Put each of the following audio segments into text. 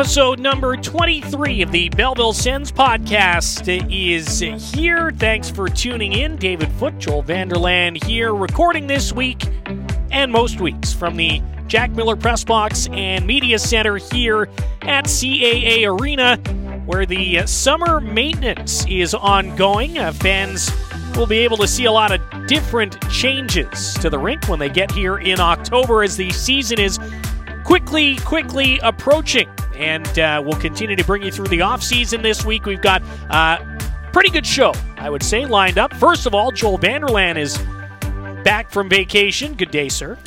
Episode number 23 of the Belleville Sens podcast is here. Thanks for tuning in. David Foot, Joel Vanderlaan here, recording this week and most weeks from the Jack Miller Press Box and Media Center here at CAA Arena, where the summer maintenance is ongoing. Uh, fans will be able to see a lot of different changes to the rink when they get here in October as the season is quickly, quickly approaching. And uh, we'll continue to bring you through the offseason this week. We've got a uh, pretty good show, I would say, lined up. First of all, Joel Vanderlaan is back from vacation. Good day, sir.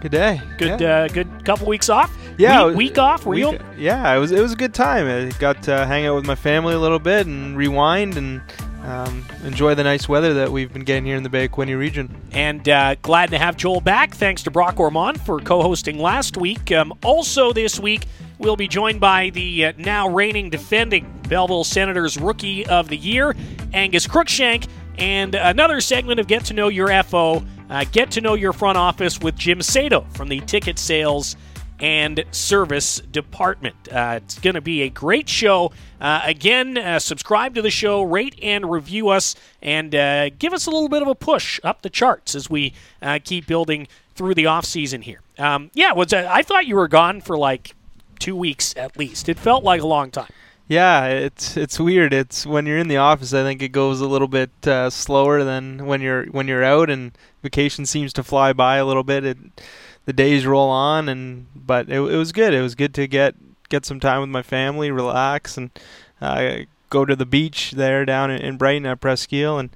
Good day. Good, yeah. uh, good couple weeks off. Yeah, week, week off. Week? Yeah, it was. It was a good time. I got to hang out with my family a little bit and rewind and um, enjoy the nice weather that we've been getting here in the Bay of Quinte region. And uh, glad to have Joel back. Thanks to Brock Ormond for co-hosting last week. Um, also this week, we'll be joined by the uh, now reigning defending Belleville Senators Rookie of the Year, Angus Crookshank, and another segment of Get to Know Your FO. Uh, get to know your front office with Jim Cedo from the ticket sales and service department. Uh, it's going to be a great show. Uh, again, uh, subscribe to the show, rate and review us, and uh, give us a little bit of a push up the charts as we uh, keep building through the off season here. Um, yeah, was I thought you were gone for like two weeks at least. It felt like a long time. Yeah, it's it's weird. It's when you're in the office, I think it goes a little bit uh, slower than when you're when you're out, and vacation seems to fly by a little bit. It, the days roll on, and but it, it was good. It was good to get get some time with my family, relax, and uh, go to the beach there down in, Brighton at Presqu'île, and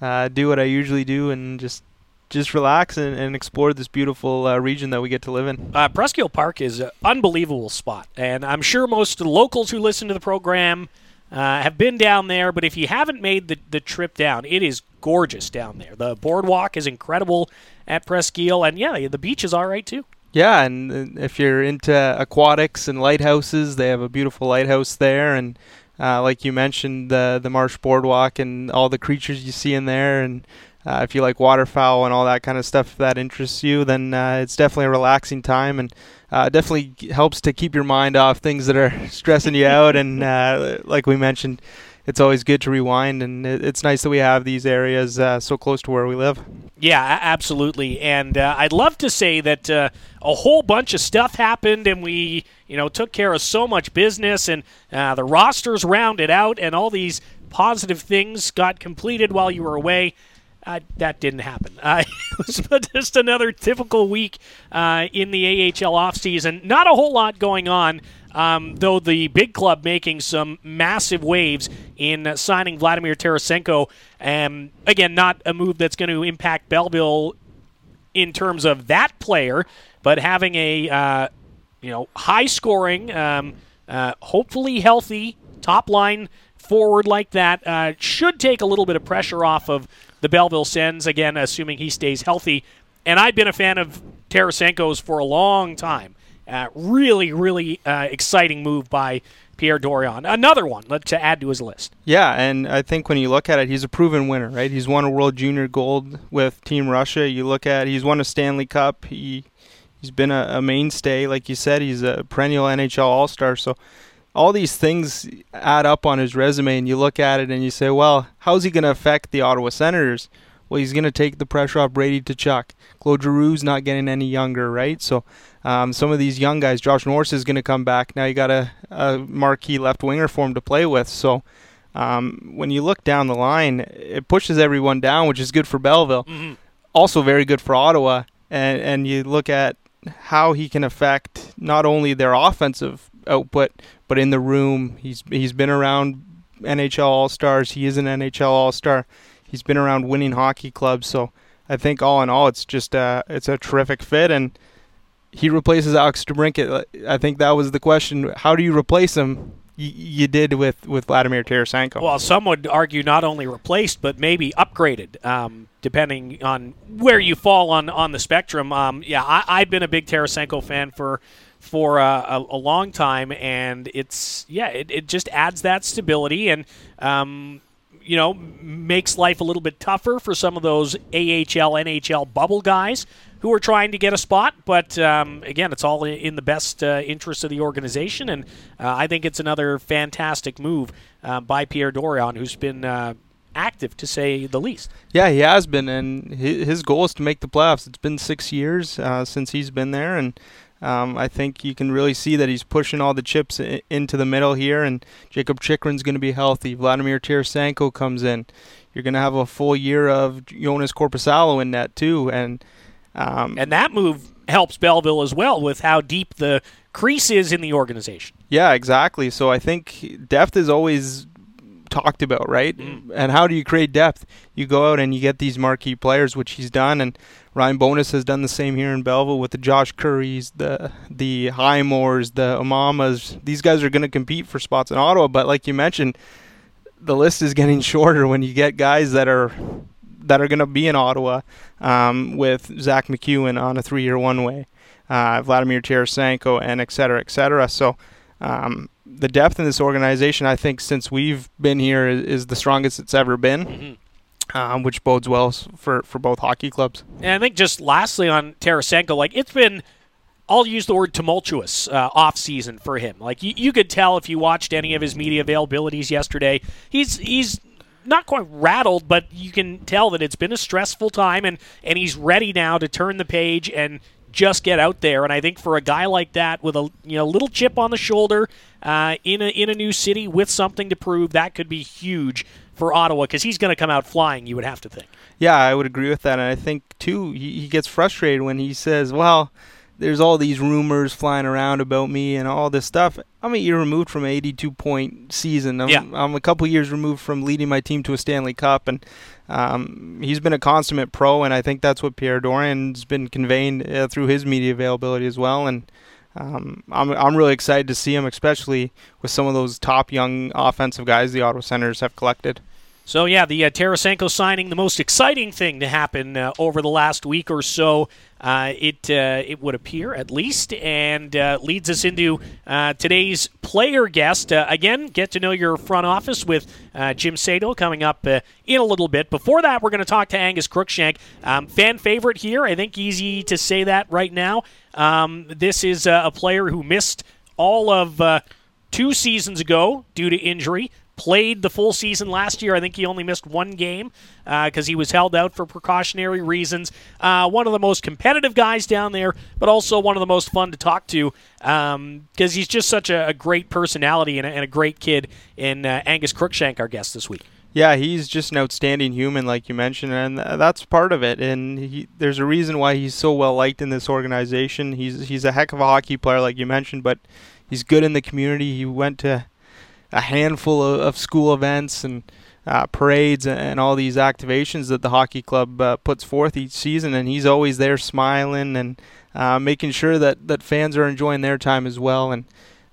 uh, do what I usually do, and just just relax and, and explore this beautiful uh, region that we get to live in. Uh, Presqu'île Park is an unbelievable spot, and I'm sure most locals who listen to the program uh, have been down there. But if you haven't made the, the trip down, it is gorgeous down there. The boardwalk is incredible at Presqu'île, and yeah, the beach is all right too. Yeah, and if you're into aquatics and lighthouses, they have a beautiful lighthouse there, and uh, like you mentioned, the the marsh boardwalk and all the creatures you see in there, and uh, if you like waterfowl and all that kind of stuff, that interests you, then uh, it's definitely a relaxing time and uh, definitely helps to keep your mind off things that are stressing you out. And uh, like we mentioned, it's always good to rewind, and it's nice that we have these areas uh, so close to where we live. Yeah, absolutely. And uh, I'd love to say that a whole bunch of stuff happened, and we, you know, took care of so much business, and the rosters rounded out, and all these positive things got completed while you were away. That didn't happen. Uh, it was just another typical week uh, in the AHL offseason. Not a whole lot going on, um, though the big club making some massive waves in signing Vladimir Tarasenko. Um, again, not a move that's going to impact Belleville in terms of that player, but having a uh, you know high scoring, um, uh, hopefully healthy top line forward like that uh, should take a little bit of pressure off of the Belleville Sens, again, assuming he stays healthy. And I've been a fan of Tarasenko's for a long time. Uh, really, really uh, exciting move by Pierre Dorion. Another one to add to his list. Yeah, and I think when you look at it, he's a proven winner, right? He's won a World Junior Gold with Team Russia. You look at he's won a Stanley Cup. He he's been a, a mainstay, like you said. He's a perennial NHL All Star. So all these things add up on his resume, and you look at it and you say, well, how's he going to affect the Ottawa Senators? Well, he's going to take the pressure off Brady Tkachuk. Claude Giroux's not getting any younger, right? So um, some of these young guys, Josh Norris is going to come back. Now you got a, a marquee left winger for him to play with. So um, when you look down the line, it pushes everyone down, which is good for Belleville. Mm-hmm. Also very good for Ottawa. And, and you look at how he can affect not only their offensive output, but in the room, he's he's been around NHL All Stars. He is an NHL All Star. He's been around winning hockey clubs. So I think all in all, it's just uh, it's a terrific fit, and he replaces Alex DeBrincat. I think that was the question: How do you replace him? you did with, with Vladimir Tarasenko. Well, some would argue not only replaced, but maybe upgraded, um, depending on where you fall on, on the spectrum. Um, yeah, I, have been a big Tarasenko fan for for uh, a, a, long time, and it's yeah, it, it just adds that stability and um, you know makes life a little bit tougher for some of those AHL NHL bubble guys who are trying to get a spot. But um, again, it's all in the best uh, interest of the organization, and uh, I think it's another fantastic move uh, by Pierre Dorion, who's been uh, active to say the least. Yeah, he has been, and his goal is to make the playoffs. It's been six years uh, since he's been there, and um, I think you can really see that he's pushing all the chips I- into the middle here. And Jakob Chychrun's going to be healthy. Vladimir Tarasenko comes in. You're going to have a full year of Jonas Korpisalo in net too, and um, and that move helps Belleville as well with how deep the crease is in the organization. Yeah, exactly. So I think depth is always talked about, right? Mm. And how do you create depth? You go out and you get these marquee players, which he's done, and Ryan Bowness has done the same here in Belleville with the Josh Currys, the the Highmores, the Imamas. These guys are going to compete for spots in Ottawa, but like you mentioned, the list is getting shorter when you get guys that are that are going to be in Ottawa um, with Zack MacEwen on a three-year one-way, uh, Vladimir Tarasenko, and et cetera, et cetera. So um, the depth in this organization, I think, since we've been here, is, is the strongest it's ever been. Mm-hmm. Um, which bodes well for, for both hockey clubs. And I think just lastly on Tarasenko, like it's been, I'll use the word tumultuous uh, off season for him. Like you, you could tell if you watched any of his media availabilities yesterday, he's he's not quite rattled, but you can tell that it's been a stressful time, and and he's ready now to turn the page and just get out there. And I think for a guy like that with a you know little chip on the shoulder uh, in a in a new city with something to prove, that could be huge for Ottawa because he's going to come out flying. You would have to think. Yeah, I would agree with that, and I think too he, he gets frustrated when he says, "Well." There's all these rumors flying around about me and all this stuff. I'm a year removed from an 82 point season. I'm, yeah. I'm a couple years removed from leading my team to a Stanley Cup, and um, he's been a consummate pro, and I think that's what Pierre Dorion's been conveying uh, through his media availability as well. And um, I'm I'm really excited to see him, especially with some of those top young offensive guys the Ottawa Senators have collected. So yeah, the uh, Tarasenko signing, the most exciting thing to happen uh, over the last week or so. Uh, it uh, it would appear at least, and uh, leads us into uh, today's player guest. again, get to know your front office with Jim Cedo coming up in a little bit. Before that, we're going to talk to Angus Crookshank, um, fan favorite here. I think easy to say that right now. Um, this is a player who missed all of two seasons ago due to injury played the full season last year. I think he only missed one game because uh, he was held out for precautionary reasons. Uh, one of the most competitive guys down there, but also one of the most fun to talk to because um, he's just such a, a great personality and a, and a, great kid. In uh, Angus Crookshank, our guest this week. Yeah, he's just an outstanding human, like you mentioned, and that's part of it. And he, there's a reason why he's so well liked in this organization. He's he's a heck of a hockey player, like you mentioned, but he's good in the community. He went to a handful of, of school events and uh, parades and all these activations that the hockey club uh, puts forth each season, and he's always there smiling and uh, making sure that, that fans are enjoying their time as well. And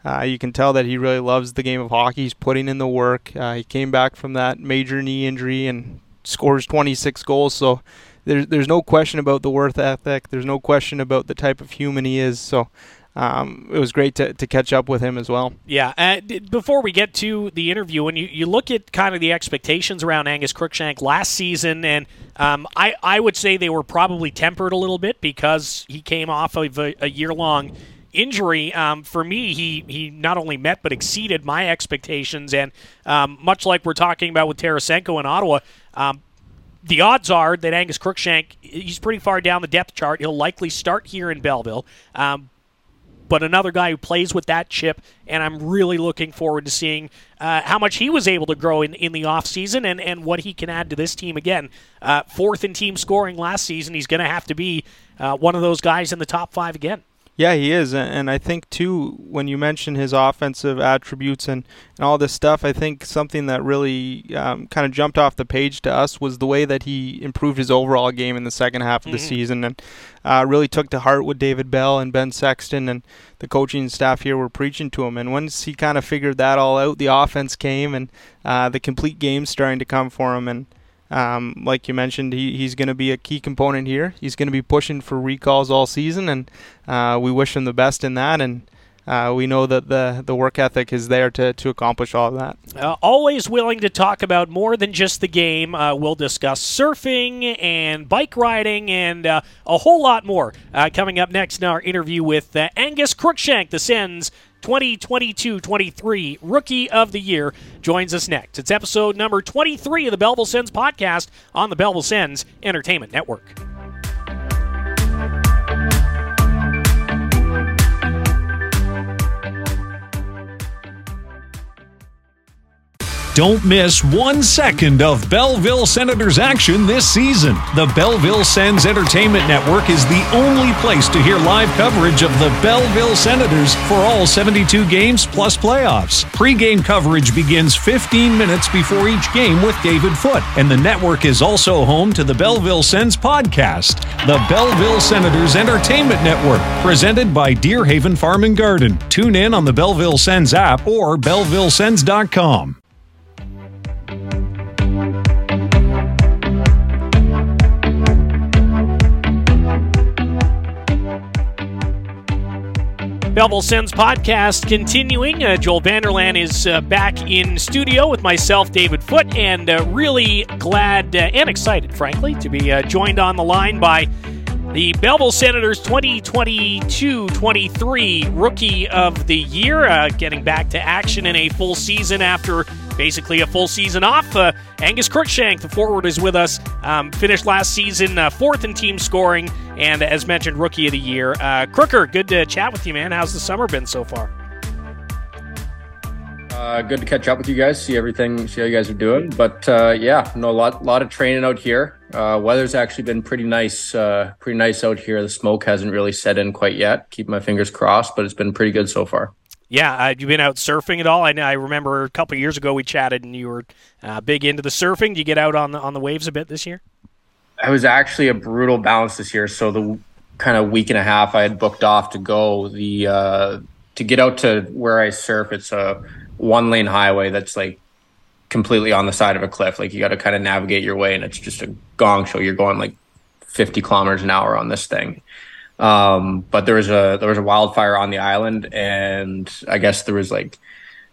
uh, you can tell that he really loves the game of hockey. He's putting in the work. Uh, he came back from that major knee injury and scores 26 goals. So there's there's no question about the worth ethic. There's no question about the type of human he is. So um, it was great to, to catch up with him as well. Yeah. Uh, before we get to the interview, when you, you look at kind of the expectations around Angus Crookshank last season, and um, I, I would say they were probably tempered a little bit because he came off of a, a year long injury. Um, for me, he, he not only met but exceeded my expectations. And um, much like we're talking about with Tarasenko in Ottawa, um, the odds are that Angus Crookshank, he's pretty far down the depth chart. He'll likely start here in Belleville. Um, but another guy who plays with that chip, and I'm really looking forward to seeing uh, how much he was able to grow in, in the offseason and, and what he can add to this team. Again, uh, fourth in team scoring last season. He's going to have to be uh, one of those guys in the top five again. Yeah, he is, and I think too when you mention his offensive attributes and, and all this stuff, I think something that really um, kind of jumped off the page to us was the way that he improved his overall game in the second half of the mm-hmm. season, and uh, really took to heart what David Bell and Ben Sexton and the coaching staff here were preaching to him. And once he kind of figured that all out, the offense came and uh, the complete game starting to come for him, and um, like you mentioned, he, he's going to be a key component here. He's going to be pushing for recalls all season, and uh, we wish him the best in that. And uh, we know that the the work ethic is there to to accomplish all of that. Uh, always willing to talk about more than just the game. Uh, we'll discuss surfing and bike riding and uh, a whole lot more uh, coming up next in our interview with uh, Angus Crookshank, the Sens 2022-23 Rookie of the Year, joins us next. It's episode number 23 of the Belleville Sens podcast on the Belleville Sens Entertainment Network. Don't miss one second of Belleville Senators action this season. The Belleville Sens Entertainment Network is the only place to hear live coverage of the Belleville Senators for all 72 games plus playoffs. Pre-game coverage begins 15 minutes before each game with David Foot, and the network is also home to the Belleville Sens podcast, the Belleville Senators Entertainment Network, presented by Deerhaven Farm and Garden. Tune in on the Belleville Sens app or bellevillesens.com. Belleville Sens podcast continuing. Uh, Joel Vanderlaan is uh, back in studio with myself, David Foot, and uh, really glad uh, and excited, frankly, to be uh, joined on the line by the Belleville Senators 2022 23 Rookie of the Year, uh, getting back to action in a full season after basically a full season off. Uh, Angus Crookshank, the forward, is with us. Um, finished last season uh, fourth in team scoring, and as mentioned, Rookie of the Year. Uh, Crooker, good to chat with you, man. How's the summer been so far? Uh, good to catch up with you guys, see everything, see how you guys are doing. But uh, yeah, no, a lot, lot of training out here. Uh, weather's actually been pretty nice, uh, pretty nice out here. The smoke hasn't really set in quite yet. Keep my fingers crossed, but it's been pretty good so far. Yeah, uh, you been out surfing at all? I, I remember a couple years ago we chatted, and you were uh, big into the surfing. Do you get out on the on the waves a bit this year? I was actually a brutal bounce this year. So the kind of week and a half I had booked off to go the uh, to get out to where I surf. It's a one lane highway that's like completely on the side of a cliff. Like you got to kind of navigate your way, and it's just a gong show. You're going like 50 kilometers an hour on this thing. Um, but there was a there was a wildfire on the island, and I guess there was like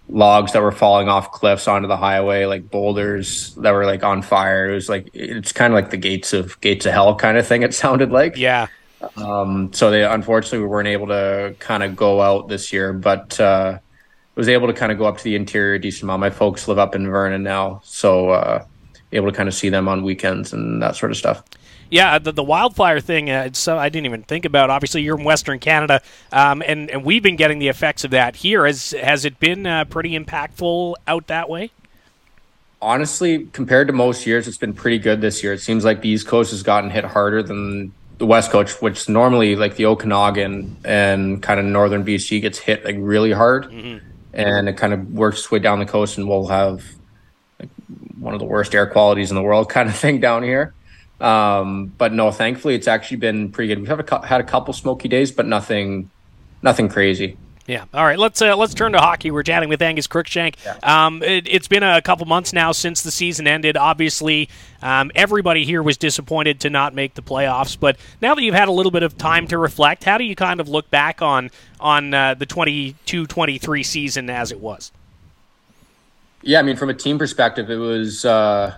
logs that were falling off cliffs onto the highway, like boulders that were like on fire. It was like it's kind of like the gates of gates of hell kind of thing. It sounded like. Yeah. Um, so they unfortunately we weren't able to kind of go out this year, but uh, was able to kind of go up to the interior a decent amount. My folks live up in Vernon now, so uh, able to kind of see them on weekends and that sort of stuff. Yeah, the, the wildfire thing, uh, uh, I didn't even think about. Obviously, you're in Western Canada, um, and, and we've been getting the effects of that here. Has, has it been uh, pretty impactful out that way? Honestly, compared to most years, it's been pretty good this year. It seems like the East Coast has gotten hit harder than the West Coast, which normally like the Okanagan and kind of northern BC gets hit like really hard. Mm-hmm. And it kind of works its way down the coast, and we'll have one of the worst air qualities in the world kind of thing down here. Um, but no, thankfully, it's actually been pretty good. We've had a, had a couple smoky days, but nothing, nothing crazy. Yeah. All right. Let's uh, let's turn to hockey. We're chatting with Angus Crookshank. Yeah. Um, it, has been a couple months now since the season ended. Obviously, um, everybody here was disappointed to not make the playoffs. But now that you've had a little bit of time to reflect, how do you kind of look back on on uh, the 22-23 season as it was? Yeah, I mean, from a team perspective, it was. Uh,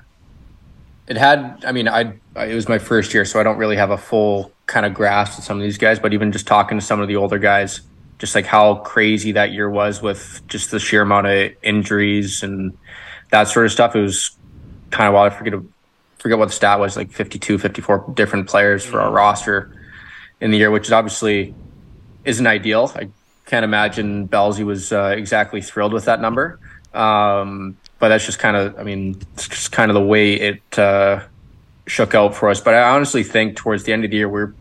it had. I mean, I, I it was my first year, so I don't really have a full kind of grasp of some of these guys. But even just talking to some of the older guys, just like how crazy that year was with just the sheer amount of injuries and that sort of stuff, it was kind of wild. I forget forget what the stat was, like 52, 54 different players for our roster in the year, which is obviously isn't ideal. I can't imagine Belsey was uh, exactly thrilled with that number. Um, but that's just kind of, I mean, it's just kind of the way it uh, shook out for us. But I honestly think towards the end of the year, we are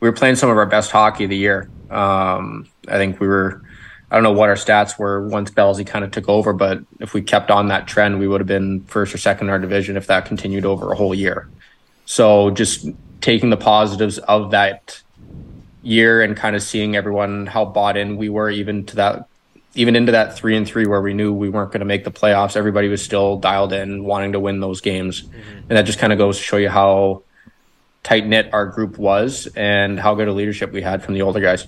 we were playing some of our best hockey of the year. Um, I think we were, I don't know what our stats were once Belsey kind of took over, but if we kept on that trend, we would have been first or second in our division if that continued over a whole year. So just taking the positives of that year and kind of seeing everyone how bought in we were even to that even into that three and three where we knew we weren't going to make the playoffs, everybody was still dialed in, wanting to win those games, mm-hmm. and that just kind of goes to show you how tight knit our group was and how good a leadership we had from the older guys.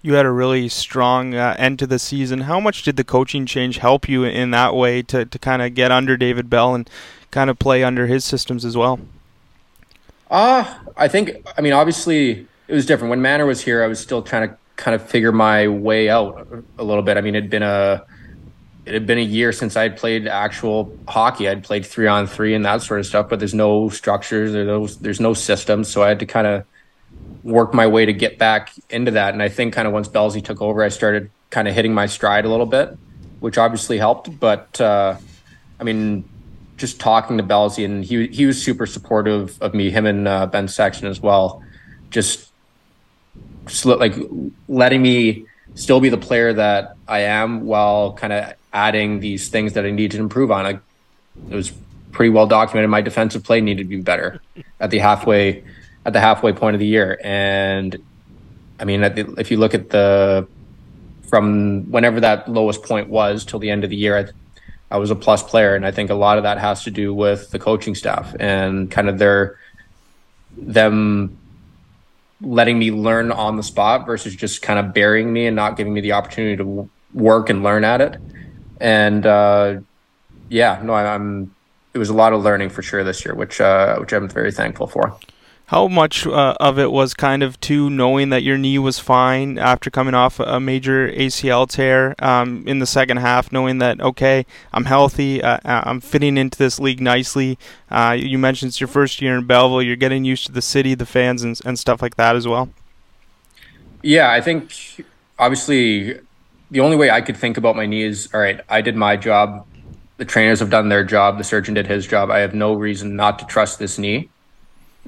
You had a really strong uh, end to the season. How much did the coaching change help you in that way to, to kind of get under David Bell and kind of play under his systems as well? Uh, I think, I mean, obviously it was different. When Manor was here, I was still trying to kind of figure my way out a little bit. I mean, it'd been a, it had been a year since I'd played actual hockey. I'd played three on three and that sort of stuff, but there's no structures, there's no, there's no systems. So I had to kind of work my way to get back into that. And I think kind of once Belsey took over, I started kind of hitting my stride a little bit, which obviously helped. But uh, I mean, just talking to Belsey, and he he was super supportive of me, him and uh, Ben Sexton as well. Just, just like letting me still be the player that I am while kind of adding these things that I need to improve on. I, it was pretty well documented. My defensive play needed to be better at the halfway at the halfway point of the year. And I mean, if you look at the from whenever that lowest point was till the end of the year, I, I was a plus player, and I think a lot of that has to do with the coaching staff and kind of their them letting me learn on the spot versus just kind of burying me and not giving me the opportunity to work and learn at it. And uh, yeah, no, I'm. It was a lot of learning for sure this year, which uh, which I'm very thankful for. How much uh, of it was kind of to knowing that your knee was fine after coming off a major ACL tear um, in the second half, knowing that okay, I'm healthy, uh, uh, I'm fitting into this league nicely. Uh, you mentioned it's your first year in Belleville, you're getting used to the city, the fans, and, and stuff like that as well. Yeah, I think obviously the only way I could think about my knee is all right. I did my job. The trainers have done their job. The surgeon did his job. I have no reason not to trust this knee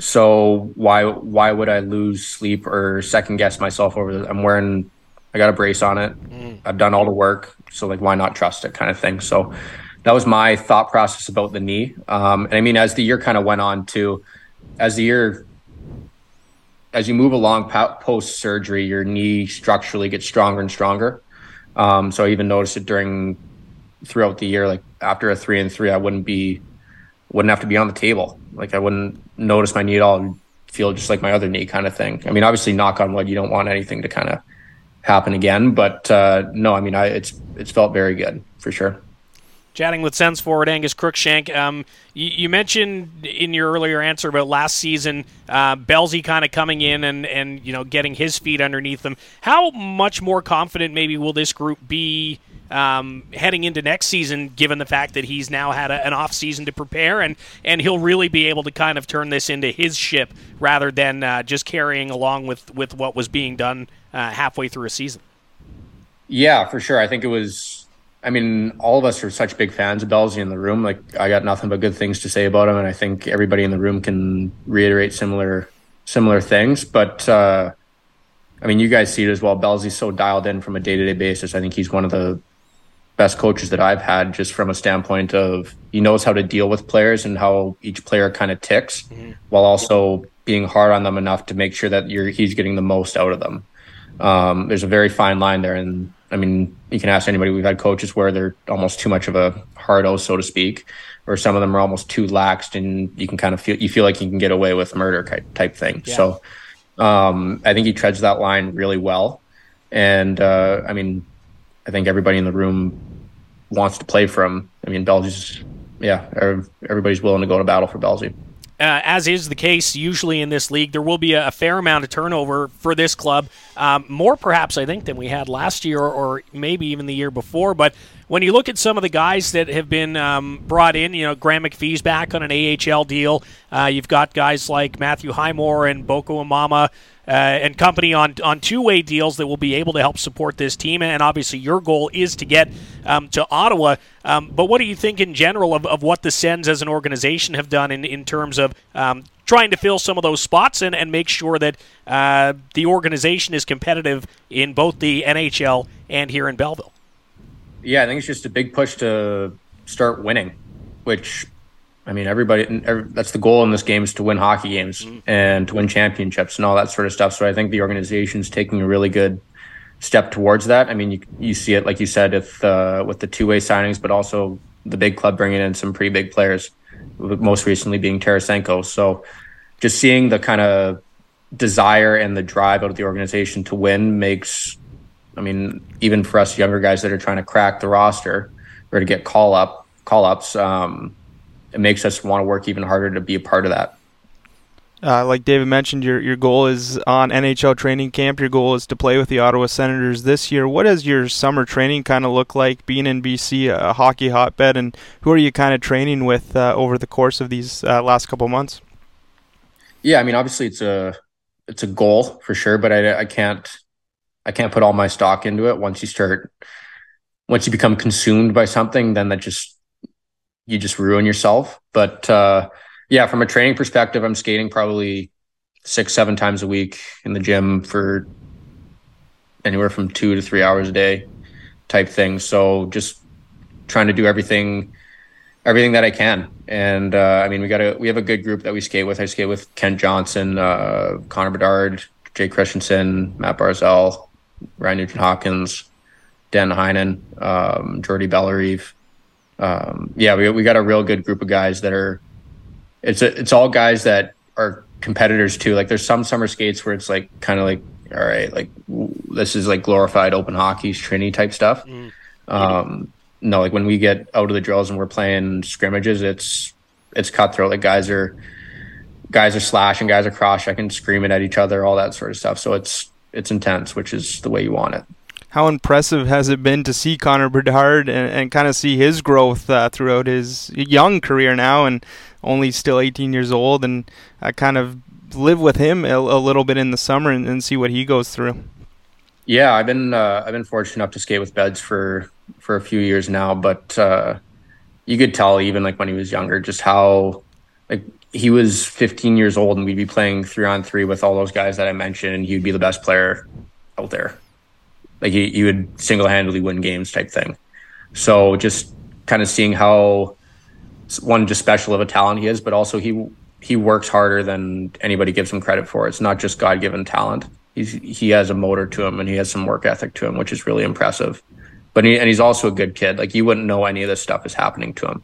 so why why would I lose sleep or second guess myself over this? I'm wearing I got a brace on it. Mm. I've done all the work, so like why not trust it kind of thing. So that was my thought process about the knee. Um, and I mean, as the year kind of went on too, as the year as you move along post surgery, your knee structurally gets stronger and stronger. Um, so I even noticed it during throughout the year. Like after a three and three, I wouldn't be wouldn't have to be on the table. Like I wouldn't notice my knee at all feel just like my other knee kind of thing. I mean, obviously, knock on wood, you don't want anything to kind of happen again, but uh, no, I mean, I it's it's felt very good for sure. Chatting with Sens forward Angus Crookshank. Um, you, you, mentioned in your earlier answer about last season, uh, Belsey kind of coming in and, and you know getting his feet underneath them. How much more confident maybe will this group be um, heading into next season, given the fact that he's now had a, an off season to prepare, and and he'll really be able to kind of turn this into his ship rather than uh, just carrying along with with what was being done uh, halfway through a season. Yeah, for sure. I think it was. I mean, all of us are such big fans of Belsey in the room. Like, I got nothing but good things to say about him, and I think everybody in the room can reiterate similar similar things. But uh, I mean, you guys see it as well. Belsey's so dialed in from a day to day basis. I think he's one of the best coaches that I've had, just from a standpoint of he knows how to deal with players and how each player kind of ticks, mm-hmm. while also being hard on them enough to make sure that you're he's getting the most out of them. Um, there's a very fine line there, and I mean, you can ask anybody. We've had coaches where they're almost too much of a hard O, so to speak, or some of them are almost too laxed, and you can kind of feel you feel like you can get away with murder type thing. Yeah. So, um, I think he treads that line really well, and uh, I mean, I think everybody in the room wants to play from. I mean, Belsey's, yeah, everybody's willing to go to battle for Belgium. Uh, as is the case usually in this league, there will be a, a fair amount of turnover for this club. Um, more perhaps, I think, than we had last year or, maybe even the year before. But when you look at some of the guys that have been um, brought in, you know, Graham McPhee's back on an AHL deal. Uh, you've got guys like Matthew Highmore and Boko Imama uh, and company on on two way deals that will be able to help support this team. And obviously, your goal is to get um, to Ottawa. Um, but what do you think in general of, of what the Sens as an organization have done in, in terms of um, trying to fill some of those spots and, and make sure that uh, the organization is competitive in both the NHL and here in Belleville? Yeah, I think it's just a big push to start winning, which I mean, everybody, every, that's the goal in this game is to win hockey games mm-hmm. and to win championships and all that sort of stuff. So I think the organization is taking a really good step towards that. I mean, you, you see it, like you said, if, uh, with the two way signings, but also the big club bringing in some pretty big players, most recently being Tarasenko. So just seeing the kind of desire and the drive out of the organization to win makes I mean, even for us younger guys that are trying to crack the roster or to get call up call ups, um, it makes us want to work even harder to be a part of that. Uh, like David mentioned, your your goal is on NHL training camp. Your goal is to play with the Ottawa Senators this year. What does your summer training kind of look like? Being in BC, a hockey hotbed, and who are you kind of training with uh, over the course of these uh, last couple months? Yeah, I mean, obviously it's a it's a goal for sure, but I, I can't I can't put all my stock into it. Once you start, once you become consumed by something, then that just you just ruin yourself. But uh, yeah, from a training perspective, I'm skating probably six, seven times a week in the gym for anywhere from two to three hours a day type thing. So just trying to do everything, everything that I can. And uh, I mean, we got a, we have a good group that we skate with. I skate with Kent Johnson, uh, Connor Bedard, Jay Christiansen, Mat Barzal, Ryan Nugent Hopkins, Dan Heinen, um, Jordy Bellerive. Um, yeah, we, we got a real good group of guys that are, it's a, it's all guys that are competitors too. Like there's some summer skates where it's like kind of like all right, like this is like glorified open hockey, Trini type stuff. Mm. Um, no, like when we get out of the drills and we're playing scrimmages, it's it's cutthroat. Like guys are guys are slashing, guys are cross checking, screaming at each other, all that sort of stuff. So it's it's intense, which is the way you want it how impressive has it been to see Connor Bedard and, and kind of see his growth uh, throughout his young career now and only still 18 years old and uh, kind of live with him a, a little bit in the summer and, and, see what he goes through. Yeah, I've been uh, I've been fortunate enough to skate with Beds for for a few years now, but uh, you could tell even like when he was younger just how like he was 15 years old and we'd be playing three on three with all those guys that I mentioned and he'd be the best player out there like he, he would single handedly win games type thing. So just kind of seeing how one just special of a talent he is, but also he he works harder than anybody gives him credit for. It's not just God given talent. He's he has a motor to him and he has some work ethic to him, which is really impressive. But he, and he's also a good kid. Like you wouldn't know any of this stuff is happening to him.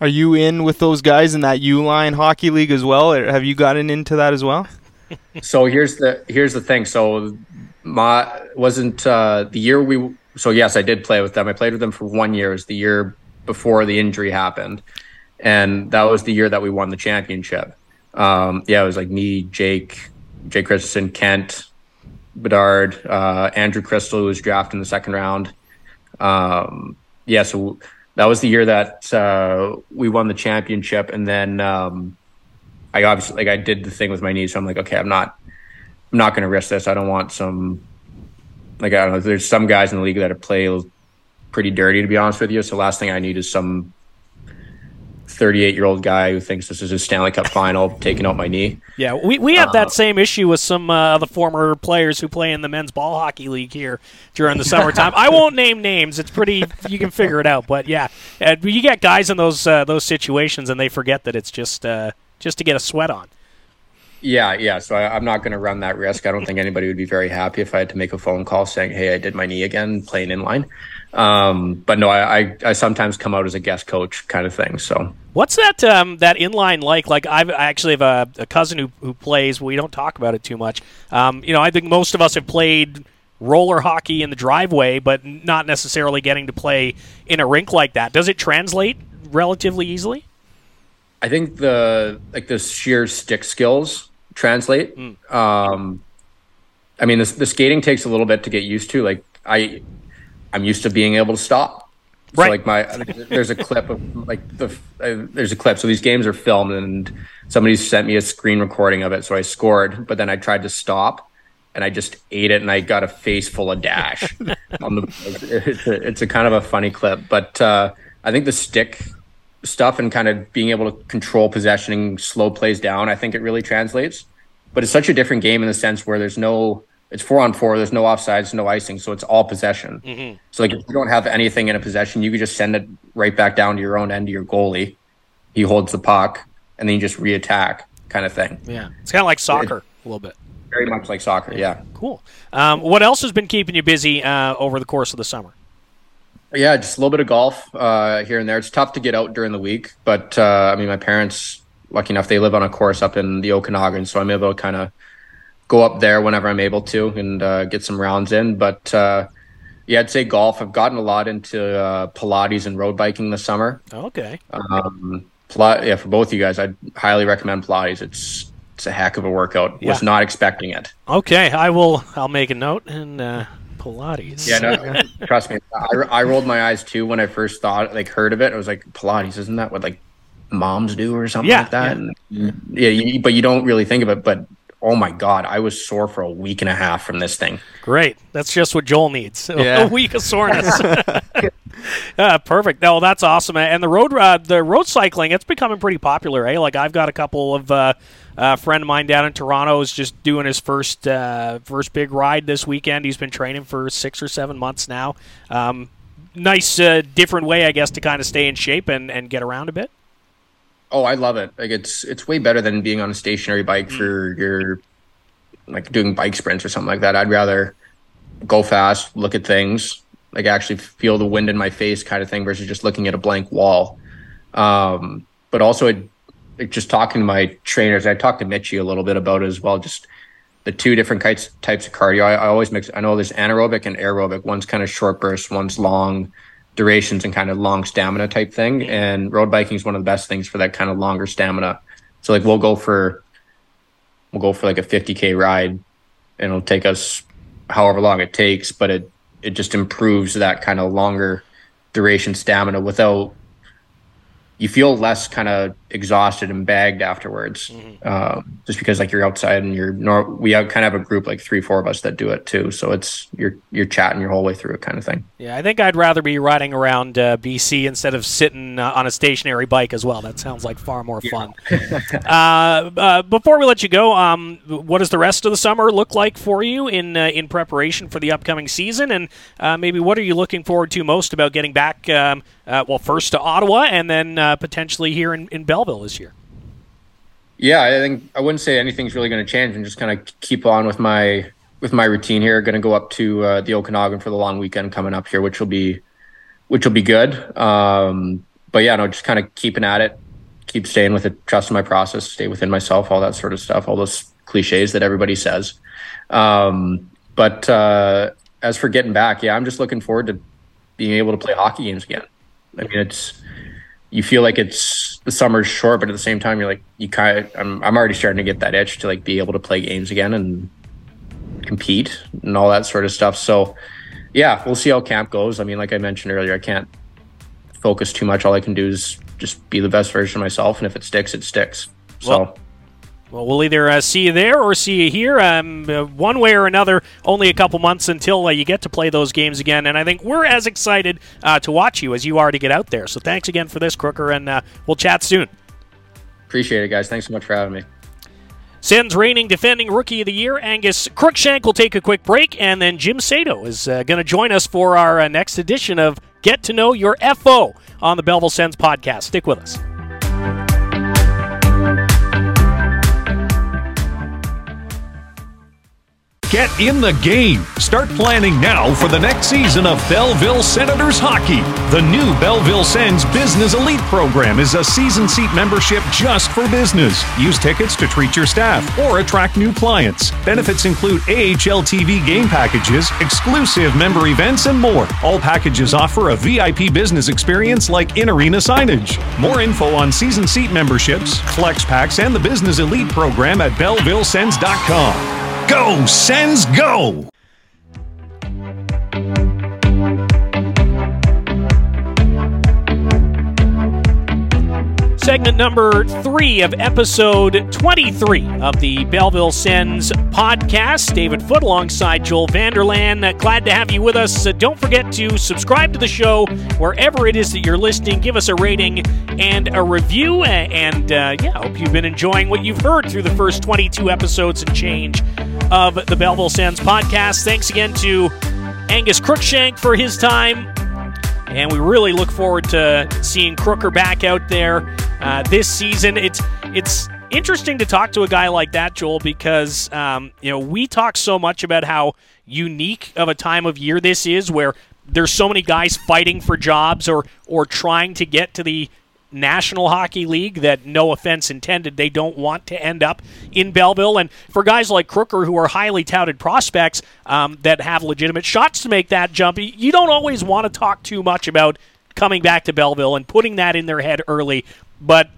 Are you in with those guys in that U line hockey league as well? Or have you gotten into that as well? so here's the here's the thing. So my wasn't uh, the year we. So yes, I did play with them. I played with them for one year. It was the year before the injury happened, and that was the year that we won the championship. Um, yeah, it was like me, Jake, Jake Christiansen, Kent, Bedard, uh, Andrew Cristall, who was drafted in the second round. Um, yeah, so that was the year that uh, we won the championship, and then um, I obviously like I did the thing with my knee, so I'm like, okay, I'm not I'm not going to risk this. I don't want some like I don't know. There's some guys in the league that play pretty dirty, to be honest with you. So last thing I need is some 38 year old guy who thinks this is his Stanley Cup final taking out my knee. Yeah, we, we have uh, that same issue with some uh, of the former players who play in the men's ball hockey league here during the summertime. I won't name names; it's pretty you can figure it out. But yeah, you get guys in those uh, those situations and they forget that it's just uh, just to get a sweat on. Yeah, yeah. So I, am not going to run that risk. I don't think anybody would be very happy if I had to make a phone call saying, "Hey, I did my knee again playing in line." Um, but no, I, I, I sometimes come out as a guest coach kind of thing. So what's that um, that inline like? Like I've, I actually have a, a, cousin who who plays. We don't talk about it too much. Um, you know, I think most of us have played roller hockey in the driveway, but not necessarily getting to play in a rink like that. Does it translate relatively easily? I think the like the sheer stick skills translate. Mm. Um, I mean, the, the skating takes a little bit to get used to. Like I, I'm used to being able to stop. So right. like my, there's a clip of like the, uh, there's a clip. So these games are filmed and somebody sent me a screen recording of it. So I scored, but then I tried to stop and I just ate it and I got a face full of dash. on the, it's, a, it's a kind of a funny clip, but uh, I think the stick stuff and kind of being able to control possession and slow plays down, I think it really translates. But it's such a different game in the sense where there's no, it's four on four, there's no offsides, no icing, so it's all possession. Mm-hmm. So like if you don't have anything in a possession, you could just send it right back down to your own end to your goalie. He holds the puck, and then you just reattack, kind of thing. Yeah, it's kind of like soccer it, a little bit. Very much like soccer. Yeah. yeah. Cool. Um, what else has been keeping you busy uh, over the course of the summer? Yeah, just a little bit of golf uh, here and there. It's tough to get out during the week, but uh, I mean, my parents, lucky enough, they live on a course up in the Okanagan, so I'm able to kind of go up there whenever I'm able to and uh, get some rounds in. But uh, yeah, I'd say golf. I've gotten a lot into uh, Pilates and road biking this summer. Okay. Um, Pilates, yeah, for both of you guys, I'd highly recommend Pilates. It's it's a heck of a workout. Yeah. Was not expecting it. Okay, I will. I'll make a note and uh, Pilates. Yeah, no, trust me. I, I rolled my eyes too when I first thought, like, heard of it. I was like, Pilates, isn't that what like moms do or something Yeah, like that? yeah. And, yeah, you, but you don't really think of it. But oh my god, I was sore for a week and a half from this thing. Great. That's just what Joel needs. Yeah. A week of soreness. uh, perfect. No, that's awesome. And the road uh, the road cycling, it's becoming pretty popular. Eh? Like I've got a couple of uh, a friend of mine down in Toronto is just doing his first uh, first big ride this weekend. He's been training for six or seven months now. Um, nice, uh, different way, I guess, to kind of stay in shape and, and get around a bit. Oh, I love it. Like it's it's way better than being on a stationary bike Mm. for your like doing bike sprints or something like that. I'd rather go fast, look at things, like actually feel the wind in my face kind of thing versus just looking at a blank wall. Um, but also it, like just talking to my trainers, I talked to Mitchy a little bit about it as well. Just the two different types types of cardio. I, I always mix. I know there's anaerobic and aerobic. One's kind of short bursts, one's long durations and kind of long stamina type thing. And road biking is one of the best things for that kind of longer stamina. So like we'll go for we'll go for like a 50k ride, and it'll take us however long it takes, but it it just improves that kind of longer duration stamina without you feel less kind of exhausted and bagged afterwards um, just because like you're outside and you're nor- we have kind of have a group like three four of us that do it too so it's you're you're chatting your whole way through it kind of thing Yeah, I think I'd rather be riding around uh, BC instead of sitting uh, on a stationary bike as well. That sounds like far more fun. uh, uh, before we let you go, um, what does the rest of the summer look like for you in uh, in preparation for the upcoming season? And uh, maybe what are you looking forward to most about getting back? Um, uh, well, first to Ottawa, and then uh, potentially here in, in Belleville this year. Yeah, I think I wouldn't say anything's really going to change, and just kind of keep on with my with my routine here. Going to go up to uh, the Okanagan for the long weekend coming up here, which will be which will be good. Um, but yeah, no, just kind of keeping at it, keep staying with it, trusting my process, stay within myself, all that sort of stuff, all those cliches that everybody says. Um, but uh, as for getting back, yeah, I'm just looking forward to being able to play hockey games again. I mean, it's you feel like it's the summer's short, but at the same time, you're like you kind of. I'm I'm already starting to get that itch to like be able to play games again and compete and all that sort of stuff. So, yeah, we'll see how camp goes. I mean, like I mentioned earlier, I can't focus too much. All I can do is just be the best version of myself, and if it sticks, it sticks. So. Well- Well, we'll either uh, see you there or see you here. Um, uh, one way or another, only a couple months until uh, you get to play those games again. And I think we're as excited uh, to watch you as you are to get out there. So thanks again for this, Crooker, and uh, we'll chat soon. Appreciate it, guys. Thanks so much for having me. Sens reigning defending rookie of the year, Angus Crookshank, will take a quick break, and then Jim Cedo is uh, going to join us for our uh, next edition of Get to Know Your FO on the Belleville Sens podcast. Stick with us. Get in the game. Start planning now for the next season of Belleville Senators hockey. The new Belleville Sens Business Elite program is a season seat membership just for business. Use tickets to treat your staff or attract new clients. Benefits include AHL TV game packages, exclusive member events, and more. All packages offer a VIP business experience like in arena signage. More info on season seat memberships, flex packs, and the Business Elite program at BellevilleSens.com. Go, Sens, go! Segment number three of episode 23 of the Belleville Sens podcast. David Foot alongside Joel Vanderlaan. Glad to have you with us. Uh, don't forget to subscribe to the show wherever it is that you're listening. Give us a rating and a review. And uh, yeah, hope you've been enjoying what you've heard through the first 22 episodes and change of the Belleville Sens podcast. Thanks again to Angus Crookshank for his time and we really look forward to seeing Crooker back out there uh, this season. It's it's interesting to talk to a guy like that, Joel, because um, you know we talk so much about how unique of a time of year this is, where there's so many guys fighting for jobs or or trying to get to the National Hockey League that, no offense intended, they don't want to end up in Belleville. And for guys like Crooker, who are highly touted prospects um, that have legitimate shots to make that jump, you don't always want to talk too much about coming back to Belleville and putting that in their head early. But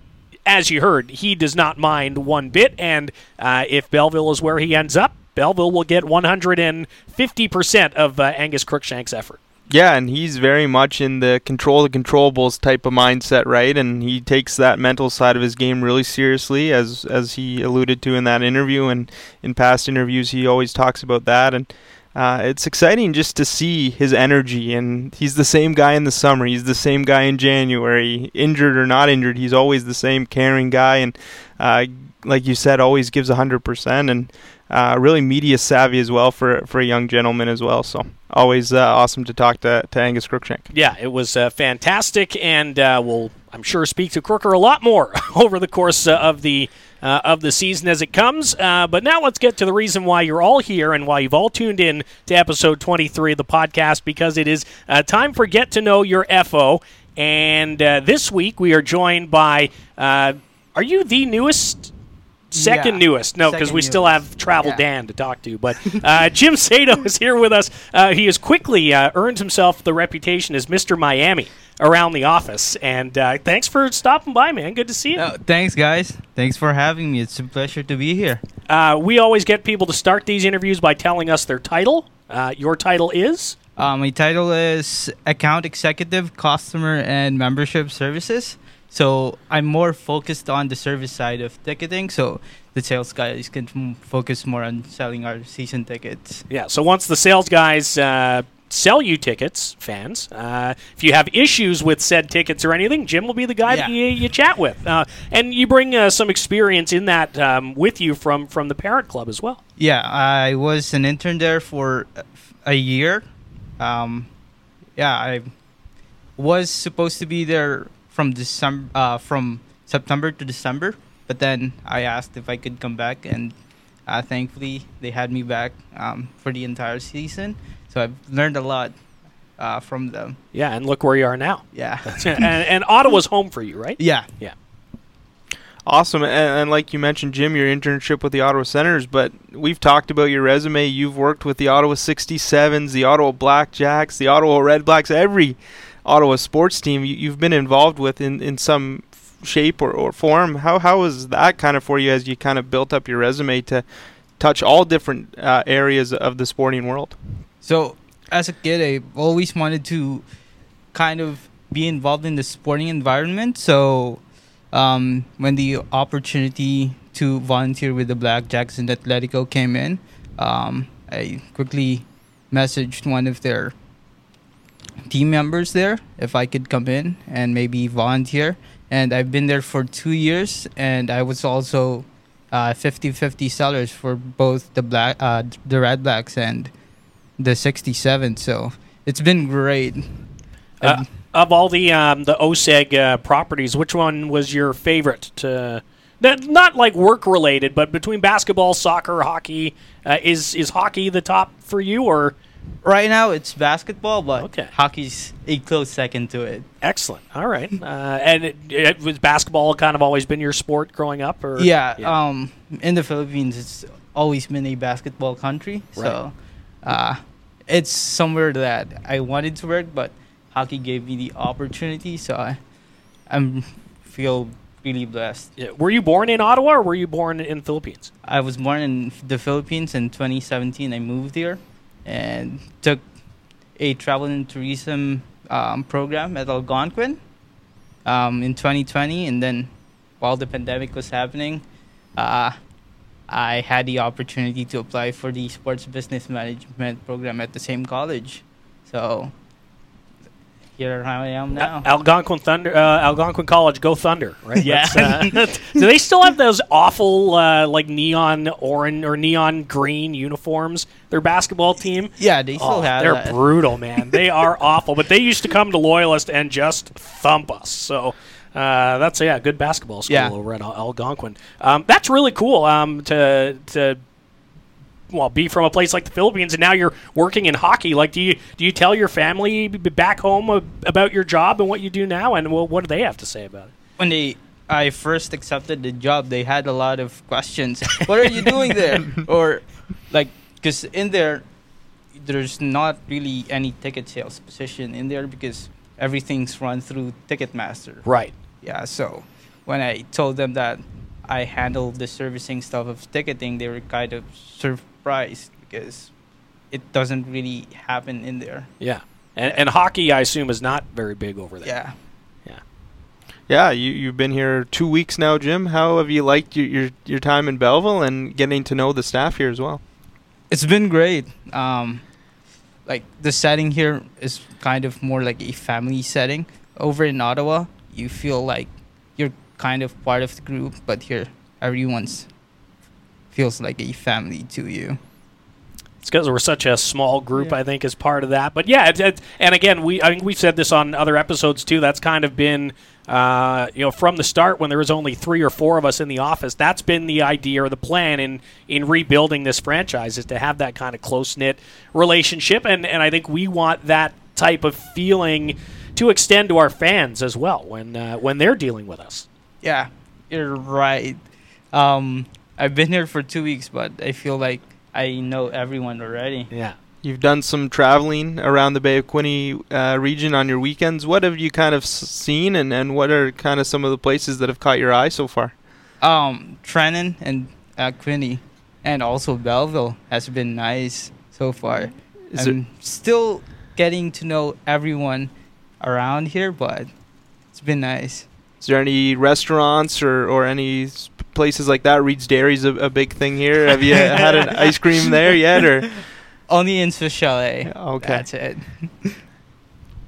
as you heard, he does not mind one bit. And uh, if Belleville is where he ends up, Belleville will get 150% of uh, Angus Crookshank's effort. Yeah, and he's very much in the control the controllables type of mindset, right? And he takes that mental side of his game really seriously, as as he alluded to in that interview and in past interviews. He always talks about that, and uh, it's exciting just to see his energy. And he's the same guy in the summer. He's the same guy in January, injured or not injured. He's always the same caring guy, and uh, like you said, always gives a hundred percent. And uh, really media savvy as well for for a young gentleman as well. So always uh, awesome to talk to, to Angus Crookshank. Yeah, it was uh, fantastic, and uh, we'll I'm sure speak to Crooker a lot more over the course uh, of the. Uh, of the season as it comes. but now let's get to the reason why you're all here and why you've all tuned in to episode 23 of the podcast because it is time for Get to Know Your FO. And this week we are joined by. are you the newest Second Yeah. newest, no, because Second we still have Travel Yeah. Dan to talk to. But uh, Jim Cedo is here with us. Uh, he has quickly uh, earned himself the reputation as Mr. Miami around the office. And uh, thanks for stopping by, man. Good to see you. Oh, thanks, guys. Thanks for having me. It's a pleasure to be here. Uh, we always get people to start these interviews by telling us their title. Uh, your title is? Uh, my title is Account Executive, Customer and Membership Services. So I'm more focused on the service side of ticketing. So the sales guys can focus more on selling our season tickets. Yeah, so once the sales guys uh, sell you tickets, fans, uh, if you have issues with said tickets or anything, Jim will be the guy that you, you chat with. Uh, and you bring uh, some experience in that um, with you from, from the parent club as well. Yeah, I was an intern there for a year. Um, yeah, I was supposed to be there from December, uh, from September to December, but then I asked if I could come back, and uh, thankfully they had me back um, for the entire season. So I've learned a lot uh, from them. Yeah, and look where you are now. Yeah, and, and Ottawa's home for you, right? yeah, yeah. Awesome, and, and like you mentioned, Jim, your internship with the Ottawa Senators, but we've talked about your resume. You've worked with the Ottawa 67s, the Ottawa Blackjacks, the Ottawa Red Blacks, every Ottawa sports team you, you've been involved with in, in some shape or, or form. How how was that kind of for you as you kind of built up your resume to touch all different uh, areas of the sporting world? So as a kid, I always wanted to kind of be involved in the sporting environment. So um, when the opportunity to volunteer with the Blackjacks and Atletico came in, um, I quickly messaged one of their team members there if I could come in and maybe volunteer. And I've been there for two years, and I was also uh, 50-50 sellers for both the black, uh, the Red Blacks and the 67. So it's been great. Uh, of all the um, the OSEG uh, properties, which one was your favorite? To, that, not like work related, but between basketball, soccer, hockey, uh, is is hockey the top for you, or Right now it's basketball, but Okay. hockey's a close second to it. excellent? All right, uh, and it, it was basketball kind of always been your sport growing up, or Yeah, um, in the Philippines, it's always been a basketball country. So uh, it's somewhere that I wanted to work, but hockey gave me the opportunity. So I I'm feel really blessed. Yeah. Were you born in Ottawa, or were you born in the Philippines? I was born in the Philippines in 2017. I moved here and took a travel and tourism um, program at Algonquin um, in 2020. And then while the pandemic was happening, uh, I had the opportunity to apply for the sports business management program at the same college. So here I am now. Al- Algonquin Thunder, uh, Algonquin College, go Thunder! Right? Yeah. Uh, do they still have those awful uh, like neon orange or neon green uniforms? Their basketball team. yeah, they still Oh, have they're that. brutal, man. They are awful. But they used to come to Loyalist and just thump us. So uh, that's yeah, good basketball school Yeah. over at Algonquin. Um, that's really cool. Um, to to well, be from a place like the Philippines, and now you're working in hockey. Like, do you do you tell your family back home about your job and what you do now, and well, what do they have to say about it? when they I first accepted the job, they had a lot of questions. what are you doing there? or like, because in there, there's not really any ticket sales position in there because everything's run through Ticketmaster. Right. Yeah. So when I told them that I handle the servicing stuff of ticketing, they were kind of surprised because it doesn't really happen in there. Yeah. And, and hockey, I assume, is not very big over there. Yeah. Yeah, Yeah. you you've been here two weeks now, Jim. How have you liked your your, your time in Belleville and getting to know the staff here as well? It's been great. Um, like the setting here is kind of more like a family setting. Over in Ottawa, you feel like you're kind of part of the group, but here everyone's feels like a family to you. It's because we're such a small group, Yeah. I think, is part of that. But yeah, it's, it's, and again, we I think we've said this on other episodes too. That's kind of been, uh, you know, from the start when there was only three or four of us in the office. That's been the idea or the plan in in rebuilding this franchise is to have that kind of close knit relationship, and and I think we want that type of feeling to extend to our fans as well when uh, when they're dealing with us. Yeah, you're right. Um, I've been here for two weeks, but I feel like I know everyone already. Yeah. You've done some traveling around the Bay of Quinte uh, region on your weekends. What have you kind of seen, and, and what are kind of some of the places that have caught your eye so far? Um, Trenton and uh, Quinny, and also Belleville has been nice so far. Is I'm still getting to know everyone around here, but it's been nice. is there any restaurants or, or any s- places like that? Reid's Dairy's a, a big thing here. Have you had an ice cream there yet, or Only in Swiss Chalet. okay? That's it.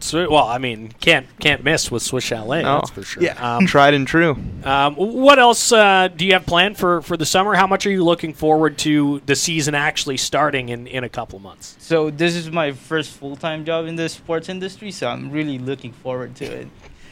So, well, I mean, can't can't miss with Swiss Chalet. No. That's for sure. Yeah. Um, Tried and true. Um, what else uh, do you have planned for, for the summer? How much are you looking forward to the season actually starting in, in a couple of months? So this is my first full time job in the sports industry, so I'm really looking forward to it.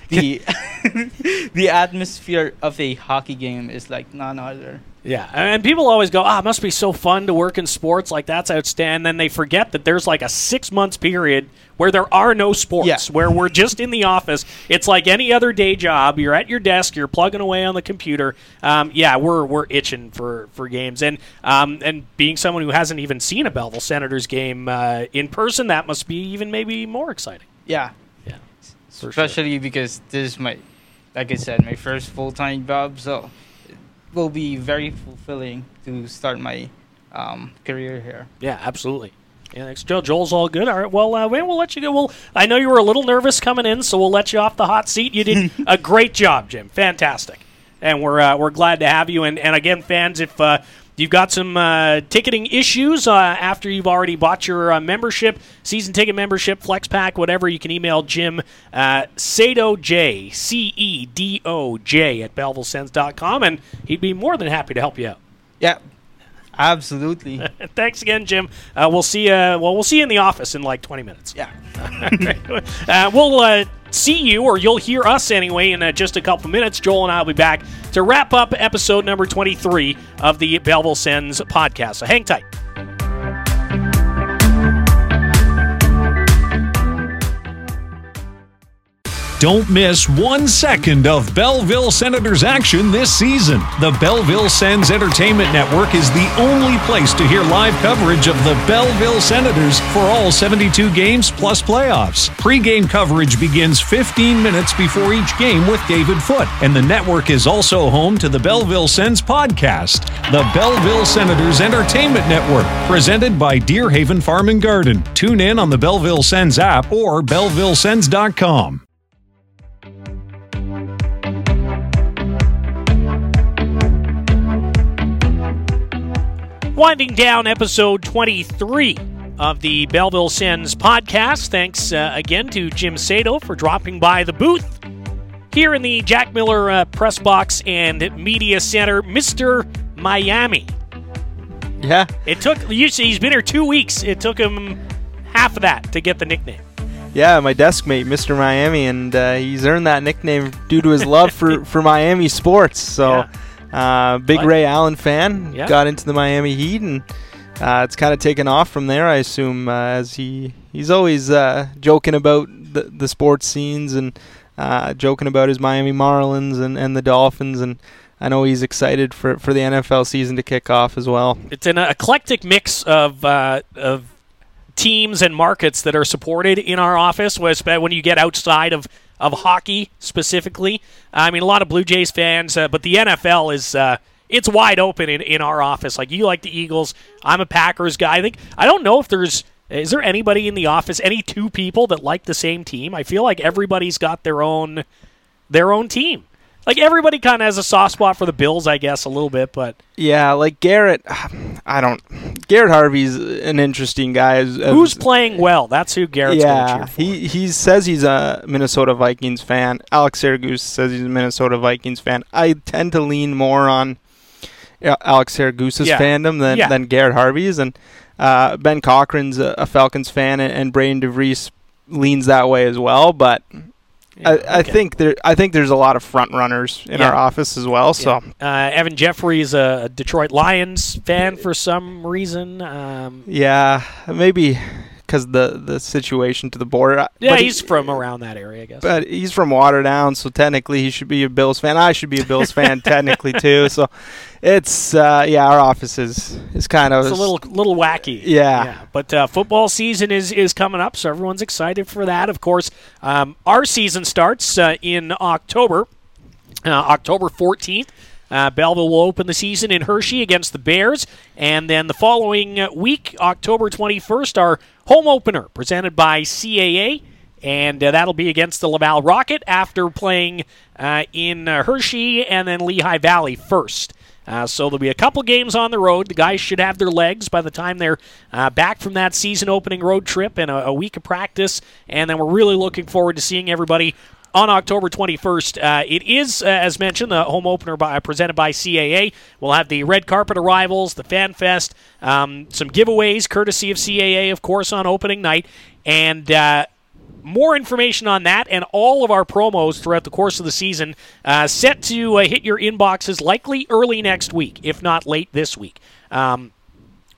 The the atmosphere of a hockey game is like none other. Yeah, and people always go, "Ah, it must be so fun to work in sports. Like that's outstanding." Then they forget that there's like a six months period where there are no sports, Yeah. where we're just in the office. It's like any other day job. You're at your desk, you're plugging away on the computer. Um, yeah, we're we're itching for for games, and um, and being someone who hasn't even seen a Belleville Senators game uh, in person, that must be even maybe more exciting. Yeah, For sure. especially because this is my, like I said, my first full time job, so it will be very fulfilling to start my um, career here. Yeah, absolutely. Yeah, thanks, Joe. Joel's all good. All right. Well, uh, we'll let you go. Well, I know you were a little nervous coming in, so we'll let you off the hot seat. You did a great job, Jim. Fantastic, and we're uh, we're glad to have you. And and again, fans, if uh, you've got some uh, ticketing issues uh, after you've already bought your uh, membership, season ticket membership, flex pack, whatever, you can email Jim uh, J C E D O J at BellevilleSens.com, and he'd be more than happy to help you out. Yeah, absolutely. Thanks again, Jim. Uh, we'll see. Uh, well, we'll see you in the office in like 20 minutes. yeah. uh, we'll uh, see you, or you'll hear us anyway, in uh, just a couple minutes. Joel and I will be back to wrap up episode number 23 of the Belleville Sens podcast. So hang tight. Don't miss one second of Belleville Senators action this season. The Belleville Sens Entertainment Network is the only place to hear live coverage of the Belleville Senators for all 72 games plus playoffs. Pre-game coverage begins 15 minutes before each game with David Foot, and the network is also home to the Belleville Sens podcast, the Belleville Senators Entertainment Network, presented by Deerhaven Farm and Garden. Tune in on the Belleville Sens app or bellevillesens.com. Winding down episode 23 of the Belleville Sens podcast. Thanks uh, again to Jim Cedo for dropping by the booth here in the Jack Miller uh, Press Box and Media Center, Mr. Miami. Yeah, It took, you see, he's been here two weeks. It took him half of that to get the nickname. yeah. My desk mate, Mr. Miami, and uh, he's earned that nickname due to his love for for Miami sports. So, uh, big Ray Allen fan. Yeah. Got into the Miami Heat, and uh, it's kind of taken off from there. I assume uh, as he he's always uh, joking about the the sports scenes and. uh, joking about his Miami Marlins and, and the Dolphins, and I know he's excited for, for the NFL season to kick off as well. It's an eclectic mix of uh, of teams and markets that are supported in our office. When you get outside of of hockey specifically, I mean a lot of Blue Jays fans, uh, but the NFL is. Uh, it's wide open in, in our office. Like you like the Eagles, I'm a Packers guy. I think I don't know if there's is there anybody in the office, any two people that like the same team? I feel like everybody's got their own their own team like everybody kind of has a soft spot for the Bills, I guess, a little bit, but yeah, like Garrett, I don't. Garrett Harvey's an interesting guy. Who's playing well? That's who Garrett's going to choose. yeah, he he says he's a Minnesota Vikings fan. Alex Siragusa says he's a Minnesota Vikings fan. I tend to lean more on Alex Siragusa's yeah. fandom than yeah. than Garrett Harvey's, and uh, Ben Cochran's a, a Falcons fan, and, and Brayden DeVries leans that way as well. But I, okay. I, think there. I think there's a lot of front runners in yeah. our office as well. So yeah. uh, Evan Jeffrey is a Detroit Lions fan for some reason. Um, yeah, maybe because the the situation to the border. Yeah, but he's he, from around that area, I guess. But he's from Waterdown, so technically he should be a Bills fan. I should be a Bills fan technically too. So it's uh, yeah, our office is is kind of it's a little little wacky. Yeah, yeah. but uh, football season is is coming up, so everyone's excited for that. Of course, um, our season starts uh, in October, uh, October fourteenth. Uh, Belleville will open the season in Hershey against the Bears. And then the following week, October 21st, our home opener presented by CAA. And uh, that'll be against the Laval Rocket after playing uh, in uh, Hershey and then Lehigh Valley first. Uh, so there'll be a couple games on the road. The guys should have their legs by the time they're uh, back from that season opening road trip and a, a, week of practice. And then we're really looking forward to seeing everybody on October 21st. Uh, it is, uh, as mentioned, the home opener by, presented by CAA. We'll have the red carpet arrivals, the fan fest, um, some giveaways courtesy of CAA, of course, on opening night, and. Uh, more information on that and all of our promos throughout the course of the season uh, set to uh, hit your inboxes likely early next week, if not late this week. Um,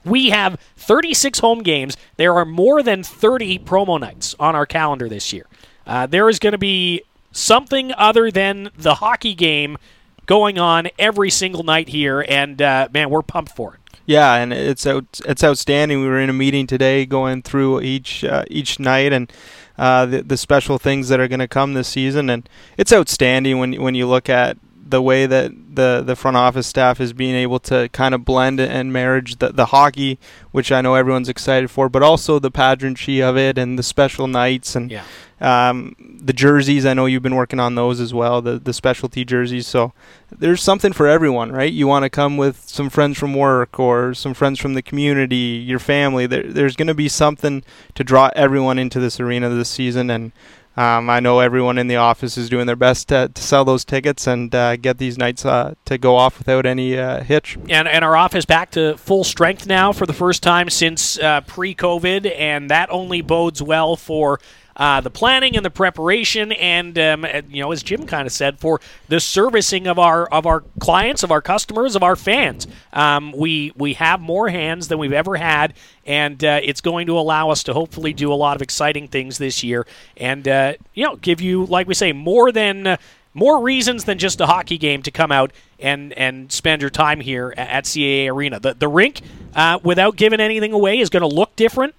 we have 36 home games. There are more than 30 promo nights on our calendar this year. Uh, there is going to be something other than the hockey game going on every single night here, and uh, man, we're pumped for it. Yeah, and it's out, it's outstanding. We were in a meeting today, going through each uh, each night and uh, the the special things that are going to come this season, and it's outstanding when when you look at the way that the, the front office staff is being able to kind of blend and marriage the, the hockey, which I know everyone's excited for, but also the pageantry of it and the special nights and yeah. Um, the jerseys, I know you've been working on those as well, the the specialty jerseys. So there's something for everyone, right? You want to come with some friends from work or some friends from the community, your family. There, there's going to be something to draw everyone into this arena this season, and um, I know everyone in the office is doing their best to, to sell those tickets and uh, get these nights uh, to go off without any uh, hitch. And, and our office back to full strength now for the first time since uh, pre-COVID, and that only bodes well for uh, the planning and the preparation, and um, you know, as Jim kind of said, for the servicing of our of our clients, of our customers, of our fans. Um, we we have more hands than we've ever had, and uh, it's going to allow us to hopefully do a lot of exciting things this year, and uh, you know, give you, like we say, more than. Uh, more reasons than just a hockey game to come out and, and spend your time here at CAA Arena. The, the rink, uh, without giving anything away, is going to look different.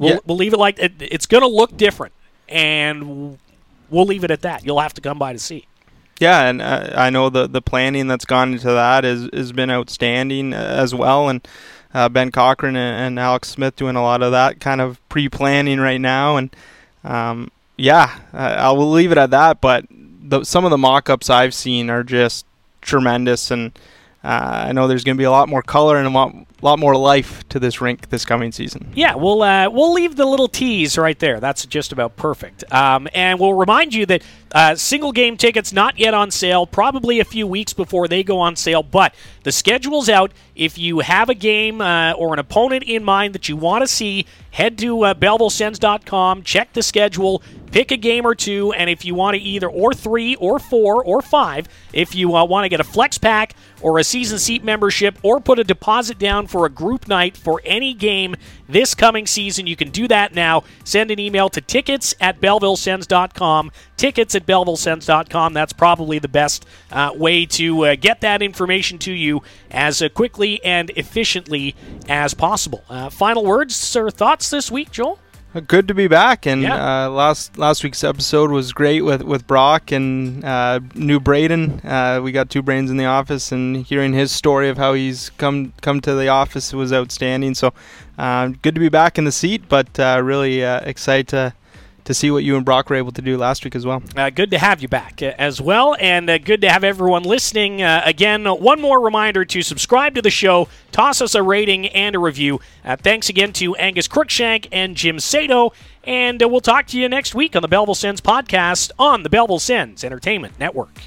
We'll, yeah. we'll leave it like it, it's going to look different, and we'll leave it at that. You'll have to come by to see. Yeah, and uh, I know the the planning that's gone into that has has been outstanding uh, as well, and uh, Ben Cochran and, and, Alex Smith doing a lot of that kind of pre-planning right now, and um, yeah, I will leave it at that. But the, some of the mock-ups I've seen are just tremendous, and uh, I know there's going to be a lot more color and a lot, lot more life to this rink this coming season. Yeah, we'll uh, we'll leave the little tease right there. That's just about perfect. Um, and we'll remind you that uh, single game tickets not yet on sale. Probably a few weeks before they go on sale. But the schedule's out. If you have a game uh, or an opponent in mind that you want to see head to uh, check the schedule, pick a game or two, and if you want to either, or three, or four, or five, if you uh, want to get a flex pack or a season seat membership, or put a deposit down for a group night for any game this coming season, you can do that now. Send an email to tickets at BellevilleSens.com. Tickets at BellevilleSens.com. That's probably the best uh, way to uh, get that information to you as uh, quickly and efficiently as possible. Uh, final words or thoughts this week, Joel? Good to be back, and Yeah. uh, last last week's episode was great with, with Brock and uh, new Braden. Uh, we got two brains in the office, and hearing his story of how he's come come to the office was outstanding. So, uh, good to be back in the seat, but uh, really uh, excited to to see what you and Brock were able to do last week as well. Uh, good to have you back uh, as well, and uh, good to have everyone listening. Uh, again, one more reminder to subscribe to the show, toss us a rating and a review. Uh, thanks again to Angus Crookshank and Jim Cedo, and we'll talk to you next week on the Belleville Sens podcast on the Belleville Sens Entertainment Network.